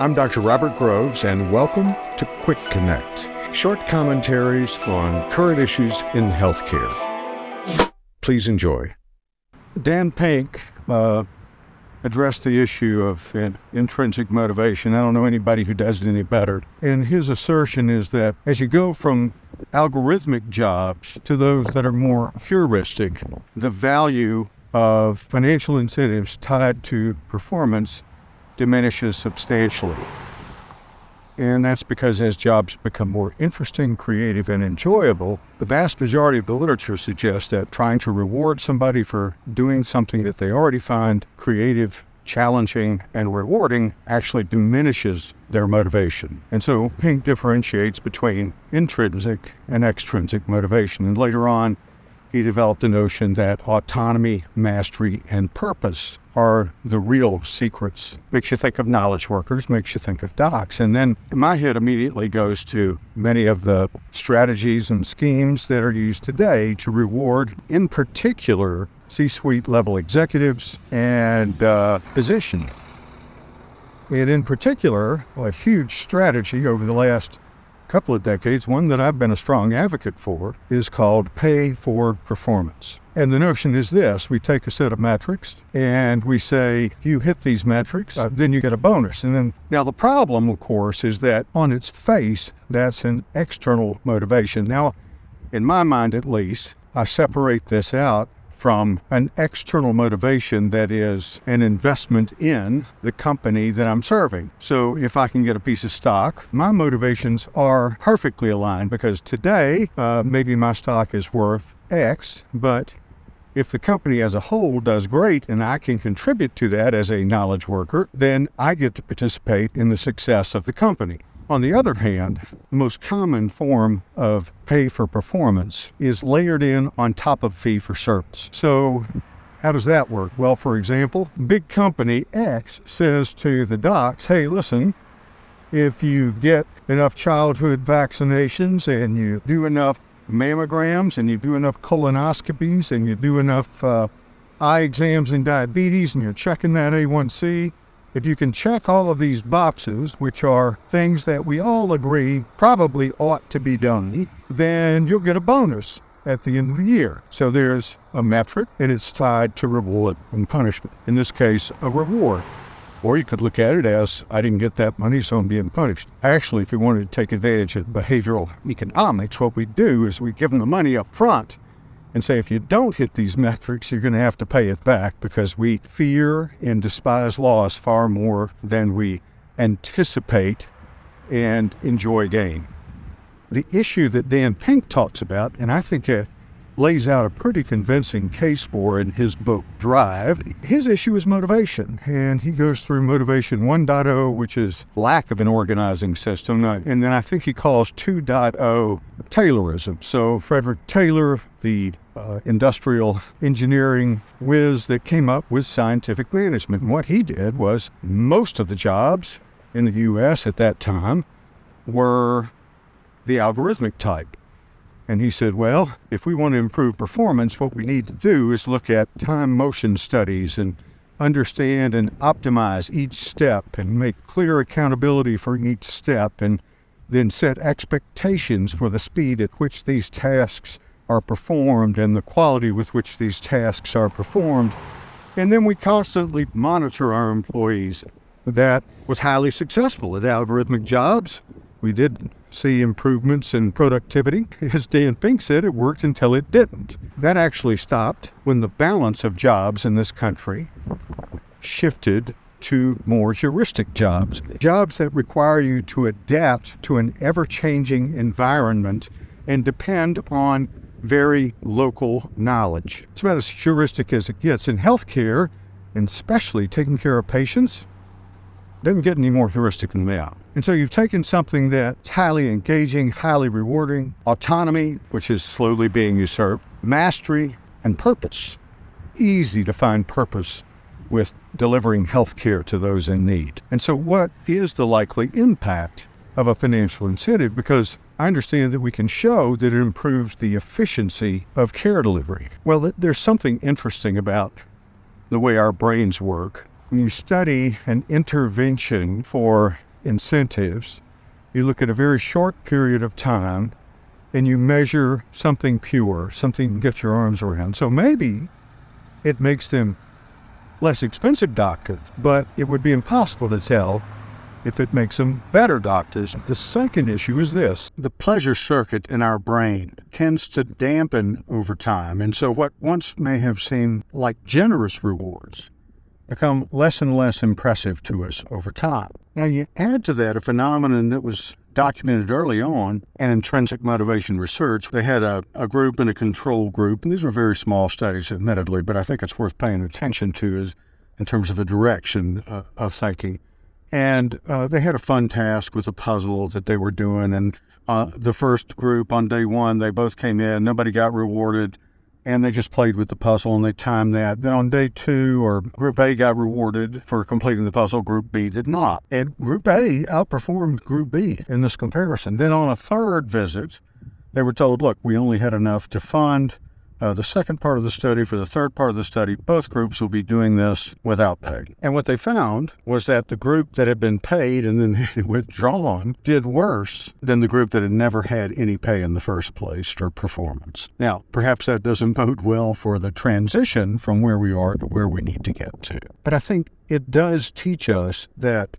I'm Dr. Robert Groves, and welcome to Quick Connect short commentaries on current issues in healthcare. Please enjoy. Dan Pink uh, addressed the issue of intrinsic motivation. I don't know anybody who does it any better. And his assertion is that as you go from algorithmic jobs to those that are more heuristic, the value of financial incentives tied to performance diminishes substantially. And that's because as jobs become more interesting, creative, and enjoyable, the vast majority of the literature suggests that trying to reward somebody for doing something that they already find creative, challenging, and rewarding actually diminishes their motivation. And so Pink differentiates between intrinsic and extrinsic motivation. And later on, he developed the notion that autonomy, mastery, and purpose are the real secrets. Makes you think of knowledge workers, makes you think of docs. And then my head immediately goes to many of the strategies and schemes that are used today to reward, in particular, C suite level executives and uh, position. And in particular, a huge strategy over the last couple of decades, one that I've been a strong advocate for, is called pay for performance. And the notion is this we take a set of metrics and we say, if you hit these metrics, uh, then you get a bonus. And then, now the problem, of course, is that on its face, that's an external motivation. Now, in my mind at least, I separate this out from an external motivation that is an investment in the company that I'm serving. So if I can get a piece of stock, my motivations are perfectly aligned because today uh, maybe my stock is worth X, but if the company as a whole does great and I can contribute to that as a knowledge worker, then I get to participate in the success of the company. On the other hand, the most common form of pay for performance is layered in on top of fee for service. So, how does that work? Well, for example, big company X says to the docs, hey, listen, if you get enough childhood vaccinations and you do enough mammograms and you do enough colonoscopies and you do enough uh, eye exams and diabetes and you're checking that A1C, if you can check all of these boxes, which are things that we all agree probably ought to be done, then you'll get a bonus at the end of the year. So there's a metric and it's tied to reward and punishment. In this case, a reward. Or you could look at it as I didn't get that money, so I'm being punished. Actually, if you wanted to take advantage of behavioral economics, what we do is we give them the money up front and say, if you don't hit these metrics, you're going to have to pay it back because we fear and despise loss far more than we anticipate and enjoy gain. The issue that Dan Pink talks about, and I think it lays out a pretty convincing case for in his book Drive. His issue is motivation, and he goes through motivation 1.0, which is lack of an organizing system, and then I think he calls 2.0 Taylorism. So Frederick Taylor, the uh, industrial engineering whiz that came up with scientific management. And what he did was most of the jobs in the U.S. at that time were the algorithmic type. And he said, well, if we want to improve performance, what we need to do is look at time motion studies and understand and optimize each step and make clear accountability for each step and then set expectations for the speed at which these tasks are performed and the quality with which these tasks are performed. And then we constantly monitor our employees. That was highly successful at algorithmic jobs. We did see improvements in productivity. As Dan Pink said, it worked until it didn't. That actually stopped when the balance of jobs in this country shifted to more heuristic jobs, jobs that require you to adapt to an ever changing environment and depend on very local knowledge. It's about as heuristic as it gets in healthcare, and especially taking care of patients. Doesn't get any more heuristic than that. And so you've taken something that's highly engaging, highly rewarding, autonomy, which is slowly being usurped, mastery, and purpose. Easy to find purpose with delivering health care to those in need. And so, what is the likely impact of a financial incentive? Because I understand that we can show that it improves the efficiency of care delivery. Well, there's something interesting about the way our brains work. When you study an intervention for incentives. You look at a very short period of time and you measure something pure, something to get your arms around. So maybe it makes them less expensive doctors, but it would be impossible to tell if it makes them better doctors. The second issue is this the pleasure circuit in our brain tends to dampen over time. And so, what once may have seemed like generous rewards become less and less impressive to us over time. Now, you add to that a phenomenon that was documented early on in intrinsic motivation research. They had a, a group and a control group, and these were very small studies, admittedly, but I think it's worth paying attention to as in terms of a direction uh, of thinking. And uh, they had a fun task with a puzzle that they were doing. And uh, the first group on day one, they both came in, nobody got rewarded, and they just played with the puzzle and they timed that. Then on day two, or Group A got rewarded for completing the puzzle, Group B did not. And Group A outperformed Group B in this comparison. Then on a third visit, they were told, look, we only had enough to fund uh, the second part of the study, for the third part of the study, both groups will be doing this without pay. And what they found was that the group that had been paid and then withdrawn did worse than the group that had never had any pay in the first place or performance. Now, perhaps that doesn't bode well for the transition from where we are to where we need to get to. But I think it does teach us that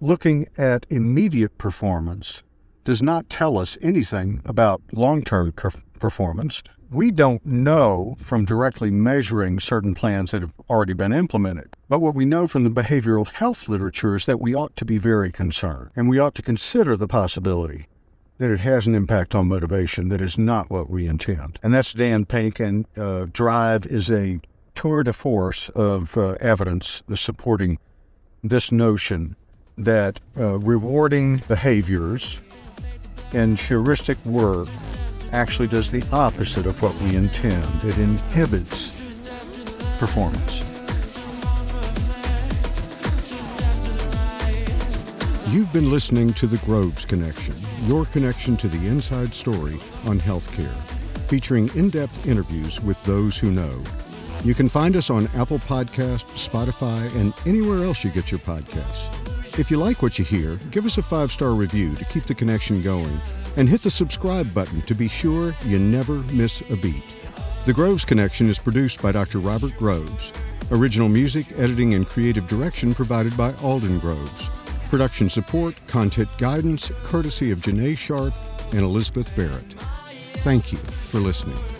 looking at immediate performance does not tell us anything about long term performance we don't know from directly measuring certain plans that have already been implemented. But what we know from the behavioral health literature is that we ought to be very concerned and we ought to consider the possibility that it has an impact on motivation that is not what we intend. And that's Dan Pink, and uh, Drive is a tour de force of uh, evidence supporting this notion that uh, rewarding behaviors and heuristic work actually does the opposite of what we intend. It inhibits performance. You've been listening to The Groves Connection, your connection to the inside story on healthcare, featuring in depth interviews with those who know. You can find us on Apple Podcasts, Spotify, and anywhere else you get your podcasts. If you like what you hear, give us a five star review to keep the connection going and hit the subscribe button to be sure you never miss a beat. The Groves Connection is produced by Dr. Robert Groves. Original music, editing, and creative direction provided by Alden Groves. Production support, content guidance, courtesy of Janae Sharp and Elizabeth Barrett. Thank you for listening.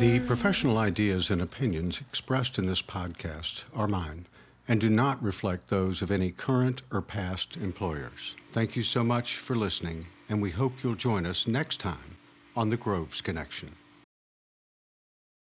The professional ideas and opinions expressed in this podcast are mine and do not reflect those of any current or past employers. Thank you so much for listening, and we hope you'll join us next time on the Groves Connection.